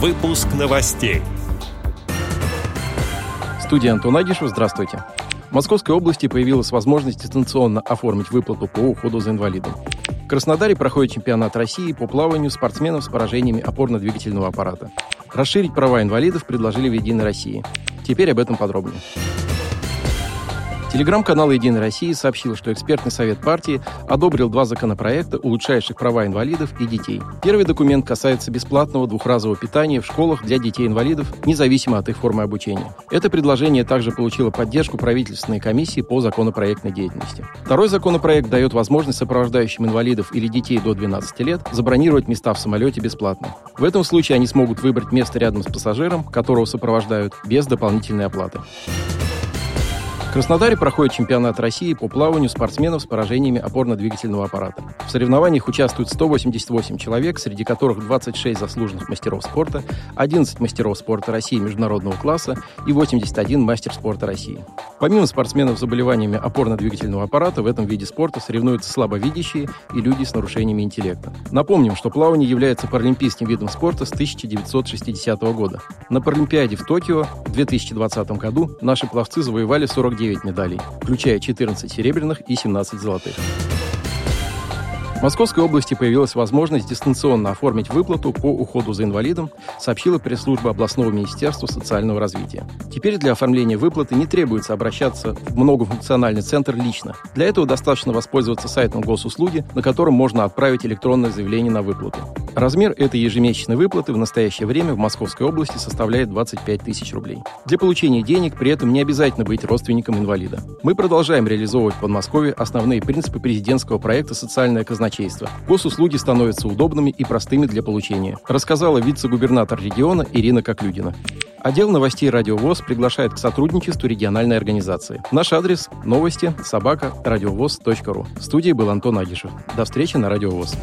Выпуск новостей. Студия Антон Агишев. Здравствуйте. В Московской области появилась возможность дистанционно оформить выплату по уходу за инвалидом. В Краснодаре проходит чемпионат России по плаванию спортсменов с поражениями опорно-двигательного аппарата. Расширить права инвалидов предложили в «Единой России». Теперь об этом подробнее. Телеграм-канал «Единой России» сообщил, что экспертный совет партии одобрил два законопроекта, улучшающих права инвалидов и детей. Первый документ касается бесплатного двухразового питания в школах для детей-инвалидов, независимо от их формы обучения. Это предложение также получило поддержку правительственной комиссии по законопроектной деятельности. Второй законопроект дает возможность сопровождающим инвалидов или детей до 12 лет забронировать места в самолете бесплатно. В этом случае они смогут выбрать место рядом с пассажиром, которого сопровождают, без дополнительной оплаты. В Краснодаре проходит чемпионат России по плаванию спортсменов с поражениями опорно-двигательного аппарата. В соревнованиях участвуют 188 человек, среди которых 26 заслуженных мастеров спорта, 11 мастеров спорта России международного класса и 81 мастер спорта России. Помимо спортсменов с заболеваниями опорно-двигательного аппарата, в этом виде спорта соревнуются слабовидящие и люди с нарушениями интеллекта. Напомним, что плавание является паралимпийским видом спорта с 1960 года. На Паралимпиаде в Токио в 2020 году наши пловцы завоевали 49 9 медалей, включая 14 серебряных и 17 золотых. В Московской области появилась возможность дистанционно оформить выплату по уходу за инвалидом, сообщила пресс-служба областного министерства социального развития. Теперь для оформления выплаты не требуется обращаться в многофункциональный центр лично. Для этого достаточно воспользоваться сайтом госуслуги, на котором можно отправить электронное заявление на выплату. Размер этой ежемесячной выплаты в настоящее время в Московской области составляет 25 тысяч рублей. Для получения денег при этом не обязательно быть родственником инвалида. Мы продолжаем реализовывать в Подмосковье основные принципы президентского проекта «Социальное казначейство». Госуслуги становятся удобными и простыми для получения, рассказала вице-губернатор региона Ирина Коклюдина. Отдел новостей «Радио ВОЗ» приглашает к сотрудничеству региональной организации. Наш адрес – новости собака. В студии был Антон Агишев. До встречи на «Радио ВОЗ».